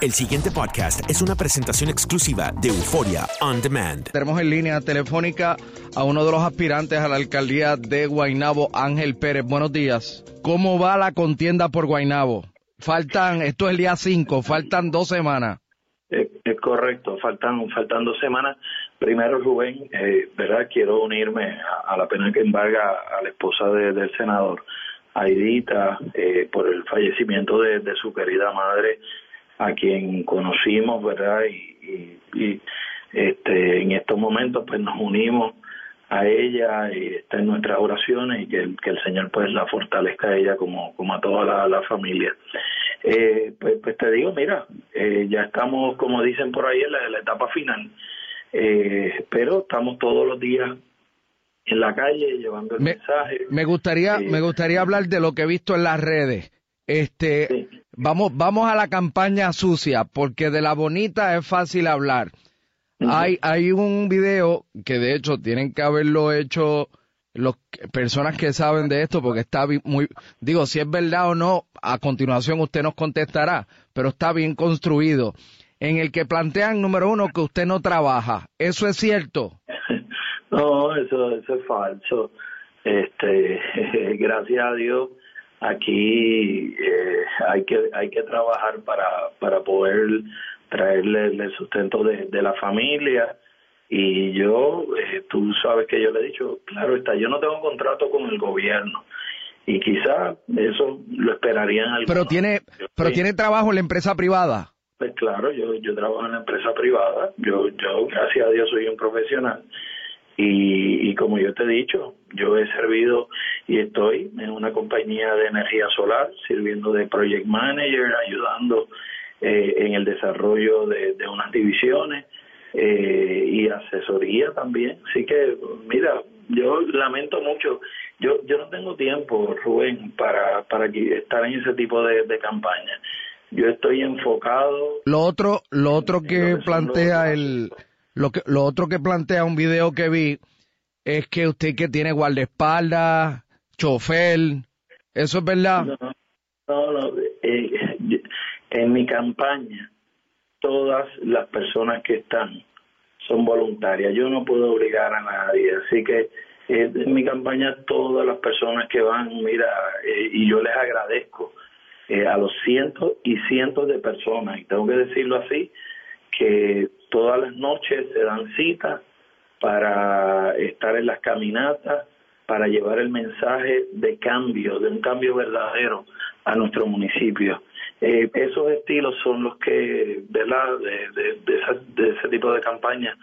El siguiente podcast es una presentación exclusiva de Euforia On Demand. Tenemos en línea telefónica a uno de los aspirantes a la alcaldía de Guaynabo, Ángel Pérez. Buenos días. ¿Cómo va la contienda por Guaynabo? Faltan, esto es el día 5, faltan dos semanas. Es, es correcto, faltan, faltan dos semanas. Primero, Rubén, eh, ¿verdad? Quiero unirme a, a la pena que embarga a la esposa de- del senador, Aidita, eh, por el fallecimiento de, de su querida madre, a quien conocimos, ¿verdad? Y, y- y, este, en estos momentos, pues nos unimos a ella y está en nuestras oraciones y que, el- que el Señor pues la fortalezca a ella como, como a toda la, la familia. Eh, pues, pues te digo, mira, eh, ya estamos, como dicen por ahí, en la, en la etapa final, eh, pero estamos todos los días en la calle llevando el Me, mensaje. me gustaría, me gustaría hablar de lo que he visto en las redes. Este, Sí. Vamos, vamos a la campaña sucia, porque de la bonita es fácil hablar. Hay, hay un video que de hecho tienen que haberlo hecho las personas que saben de esto, porque está muy, digo, si es verdad o no, a continuación usted nos contestará, pero está bien construido, en el que plantean, número uno, que usted no trabaja. ¿Eso es cierto? No, eso, eso es falso. Este, gracias a Dios, aquí eh, hay que hay que trabajar para para poder traerle el sustento de, de la familia. Y yo, eh, tú sabes que yo le he dicho, claro está, yo no tengo contrato con el gobierno y quizá eso lo esperarían algunos. Pero tiene, pero sí. tiene trabajo en la empresa privada. Pues claro, yo, yo trabajo en la empresa privada, yo, yo gracias a Dios soy un profesional y, y como yo te he dicho, yo he servido y estoy en una compañía de energía solar, sirviendo de project manager, ayudando eh, en el desarrollo de, de unas divisiones eh, y asesoría también. Así que, mira, yo lamento mucho, yo yo no tengo tiempo, Rubén, para, para estar en ese tipo de, de campaña. Yo estoy enfocado Lo otro, lo otro que plantea los- el, lo que, lo otro que plantea un video que vi es que usted que tiene guardaespaldas, chofer, eso es verdad. No, no, eh, en mi campaña todas las personas que están son voluntarias. Yo no puedo obligar a nadie, así que eh, en mi campaña todas las personas que van, mira, eh, y yo les agradezco a los cientos y cientos de personas, y tengo que decirlo así, que todas las noches se dan citas para estar en las caminatas, para llevar el mensaje de cambio, de un cambio verdadero a nuestro municipio. Eh, esos estilos son los que, ¿verdad? De, de, de, esa- de ese tipo de campañas,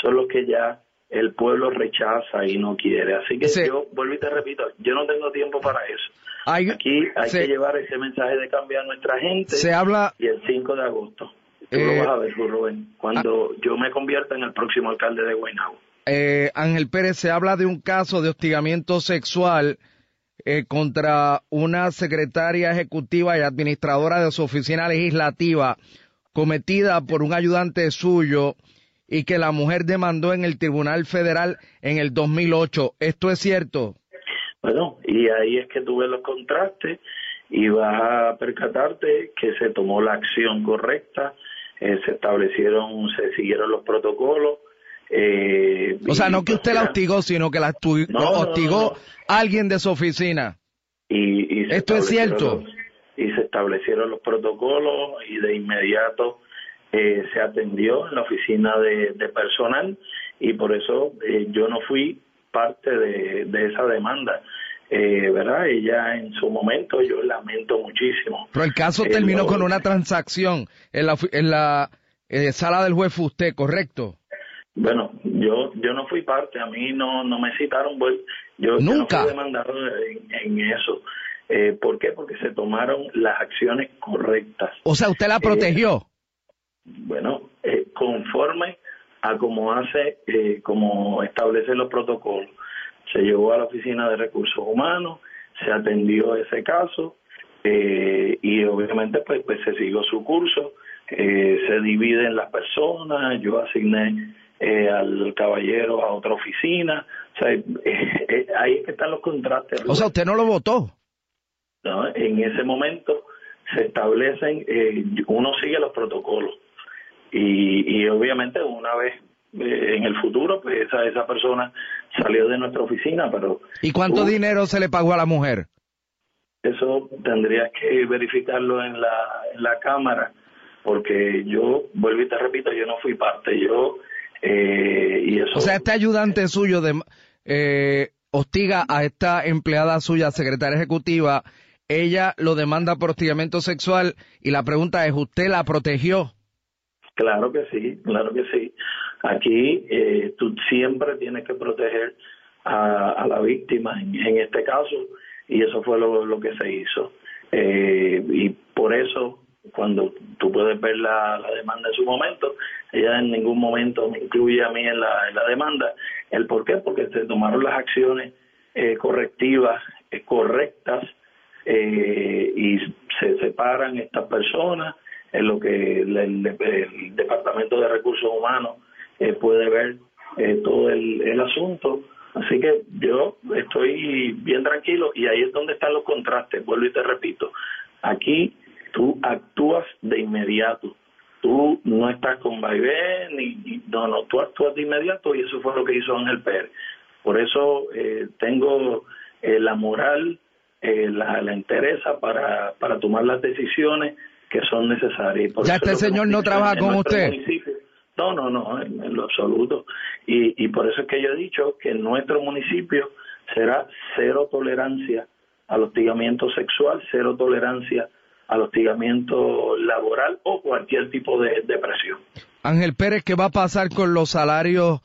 son los que ya el pueblo rechaza y no quiere. Así que Sí. yo, vuelvo y te repito, yo no tengo tiempo para eso. Hay, Aquí hay que llevar ese mensaje de cambio a nuestra gente se habla, y el 5 de agosto. Tú Eh, lo vas a ver, Rubén, cuando yo me convierta en el próximo alcalde de Guaynabo. Eh, Ángel Pérez, se habla de un caso de hostigamiento sexual eh, contra una secretaria ejecutiva y administradora de su oficina legislativa cometida por un ayudante suyo y que la mujer demandó en el Tribunal Federal en el 2008. ¿Esto es cierto? Bueno, y ahí es que tú ves los contrastes y vas a percatarte que se tomó la acción correcta, eh, se establecieron, se siguieron los protocolos. Eh, O sea, no que usted la hostigó, sino que la estu- No, no, no, hostigó alguien de su oficina. y, y ¿Esto es cierto? los- y se establecieron los protocolos y de inmediato eh, se atendió en la oficina de, de personal y por eso eh, yo no fui parte de, de esa demanda. Eh, ¿Verdad? Ella en su momento, yo lamento muchísimo. Pero el caso Eh, terminó lo- con una transacción en la, en la eh, sala del juez usted, ¿correcto? Bueno, yo yo no fui parte, a mí no no me citaron, pues, yo, yo no Nunca. fui demandado en, en eso. Eh, ¿Por qué? Porque se tomaron las acciones correctas. O sea, usted la protegió. bueno, conforme a como hace, como establecen los protocolos. Se llevó a la Oficina de Recursos Humanos, se atendió ese caso y obviamente pues, pues se siguió su curso eh, se dividen las personas, yo asigné eh, al caballero a otra oficina, o sea, eh, ahí es que están los contrastes. O sea, usted no lo votó. No, en ese momento se establecen, uno sigue los protocolos y, y obviamente una vez en el futuro, pues esa, esa persona salió de nuestra oficina, pero... ¿Y cuánto dinero se le pagó a la mujer? Eso tendría que verificarlo en la, en la Cámara porque yo, vuelvo y te repito, yo no fui parte, yo, eh, y eso... O sea, este ayudante suyo de, eh, hostiga a esta empleada suya, secretaria ejecutiva, ella lo demanda por hostigamiento sexual y la pregunta es, ¿usted la protegió? Claro que sí, claro que sí. Aquí eh, tú siempre tienes que proteger a, la víctima en, este caso y eso fue lo, lo que se hizo. Eh, y por eso cuando tú puedes ver la, demanda en su momento, ella en ningún momento me incluye a mí en la, demanda. ¿El por qué? Porque se tomaron las acciones eh, correctivas, eh, correctas, eh, y se separan estas personas, en lo que el, Departamento de Recursos Humanos puede ver todo el, el asunto. Así que yo estoy bien tranquilo y ahí es donde están los contrastes, vuelvo y te repito. Aquí tú actúas de inmediato. Tú no estás con vaivén, ni, no, no, tú actúas de inmediato y eso fue lo que hizo Ángel Pérez. Por eso eh, tengo eh, la moral, eh, la, la interesa para, para tomar las decisiones que son necesarias. ¿Ya este señor no trabaja con usted? No, no, no, en, lo absoluto. Y, y por eso es que yo he dicho que en nuestro municipio será cero tolerancia al hostigamiento sexual, cero tolerancia al hostigamiento laboral o cualquier tipo de, presión. Ángel Pérez, ¿qué va a pasar con los salarios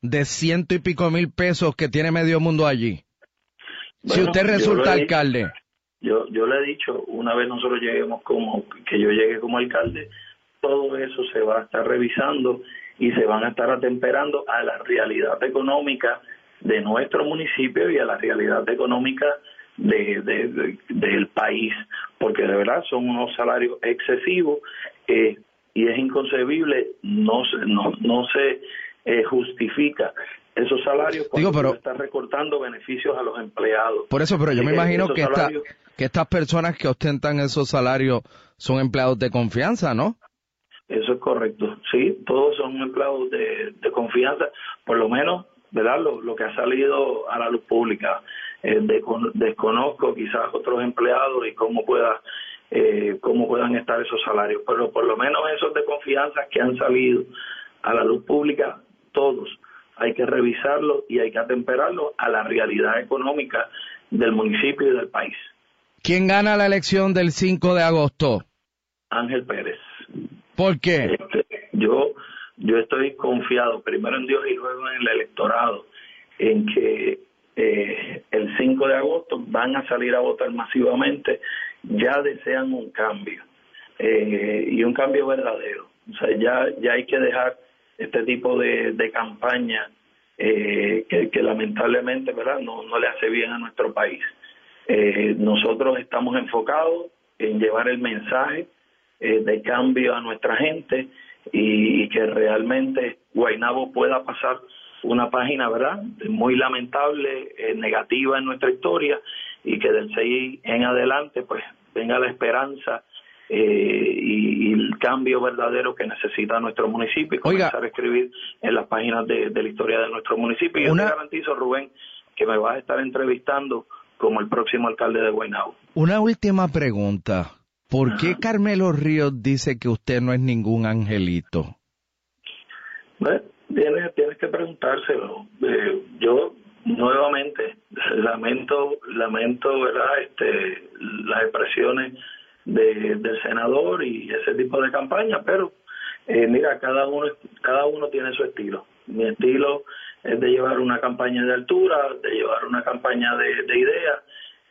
de ciento y pico mil pesos que tiene medio mundo allí? si usted resulta alcalde. Yo, yo le he dicho, una vez nosotros lleguemos como, que yo llegue como alcalde, todo eso se va a estar revisando y se van a estar atemperando a la realidad económica de nuestro municipio y a la realidad económica de, del país, porque de verdad son unos salarios excesivos eh, y es inconcebible, no se, no, no se eh, justifica esos salarios cuando Digo, pero, está recortando beneficios a los empleados. Por eso, pero yo me imagino que, esta, que estas personas que ostentan esos salarios son empleados de confianza, ¿no? Eso es correcto, sí, todos son empleados de, de confianza, por lo menos, ¿verdad? Lo, lo que ha salido a la luz pública. Eh, desconozco quizás otros empleados y cómo pueda eh, cómo puedan estar esos salarios, pero por lo menos esos de confianza que han salido a la luz pública, todos hay que revisarlo y hay que atemperarlo a la realidad económica del municipio y del país. ¿Quién gana la elección del 5 de agosto? Ángel Pérez. ¿Por qué? Este, yo, yo estoy confiado primero en Dios y luego en el electorado en que eh, el 5 de agosto van a salir a votar masivamente, ya desean un cambio eh, y un cambio verdadero. O sea, ya, ya hay que dejar este tipo de, de campaña eh, que, lamentablemente verdad no, no le hace bien a nuestro país. Eh, nosotros estamos enfocados en llevar el mensaje de cambio a nuestra gente y, y que realmente Guainabo pueda pasar una página, ¿verdad?, muy lamentable, eh, negativa en nuestra historia y que del 6 en adelante, pues, venga la esperanza eh, y, el cambio verdadero que necesita nuestro municipio y comenzar a escribir en las páginas de, la historia de nuestro municipio. Y yo te garantizo, Rubén, que me vas a estar entrevistando como el próximo alcalde de Guaynabo. Una última pregunta. ¿Por qué Carmelo Ríos dice que usted no es ningún angelito? Tienes, tienes que preguntárselo. Eh, yo nuevamente lamento, lamento, ¿verdad? Este, las expresiones de, del senador y ese tipo de campaña, pero eh, mira, cada uno, cada uno tiene su estilo. Mi estilo es de llevar una campaña de altura, de llevar una campaña de, de ideas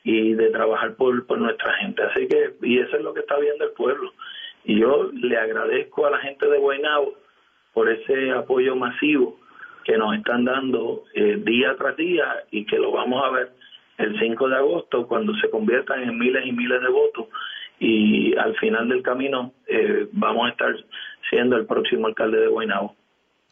y de trabajar por, por nuestra gente. Así que, y eso es lo que está viendo el pueblo. Y yo le agradezco a la gente de Guaynabo por ese apoyo masivo que nos están dando eh, día tras día y que lo vamos a ver el 5 de agosto cuando se conviertan en miles y miles de votos y al final del camino eh, vamos a estar siendo el próximo alcalde de Guaynabo.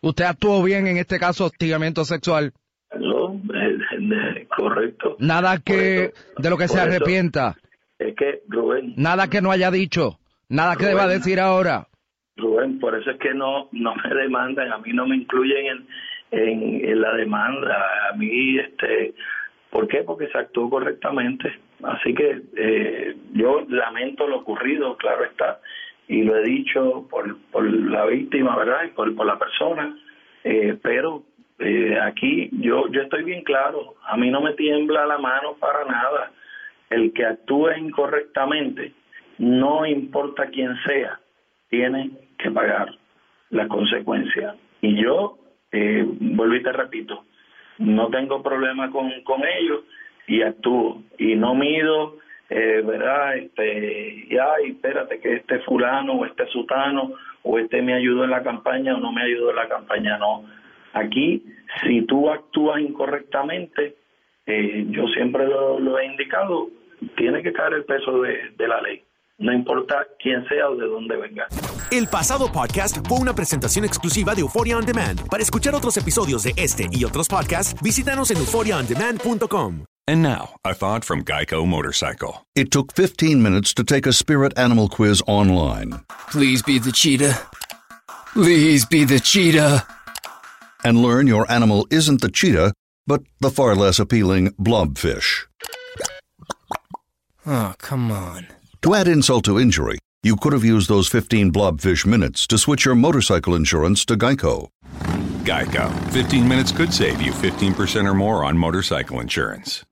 ¿Usted actuó bien en este caso hostigamiento sexual? No, eh, correcto. Nada que de lo que se arrepienta. es que Rubén. Nada que no haya dicho. Nada que deba decir ahora. Por eso es que no no me demandan, a mí no me incluyen en, en, la demanda, a mí, este, ¿por qué? Porque se actuó correctamente. Así que eh, yo lamento lo ocurrido, claro está, y lo he dicho por, por la víctima, ¿verdad? Y por, por la persona, eh, pero eh, aquí yo, yo estoy bien claro, a mí no me tiembla la mano para nada. El que actúe incorrectamente, no importa quién sea, tiene que pagar la consecuencia. Y yo, eh, vuelvo y te repito, no tengo problema con, con ellos y actúo. Y no mido, eh, ¿verdad? Este, y ay, espérate que este fulano o este sutano o este me ayudó en la campaña o no me ayudó en la campaña. No. Aquí, si tú actúas incorrectamente, eh, yo siempre lo, lo, he indicado, tiene que caer el peso de, de la ley no importa quién sea o de dónde venga. El pasado podcast fue una presentación exclusiva de Euphoria On Demand. Para escuchar otros episodios de este y otros podcasts, visítanos en euphoriaondemand.com. And now, a thought from Geico Motorcycle. It took 15 minutes to take a spirit animal quiz online. Please be the cheetah. Please be the cheetah. And learn your animal isn't the cheetah, but the far less appealing blobfish. Oh, come on. To add insult to injury, you could have used those 15 blobfish minutes to switch your motorcycle insurance to Geico. Geico. 15 minutes could save you 15% or more on motorcycle insurance.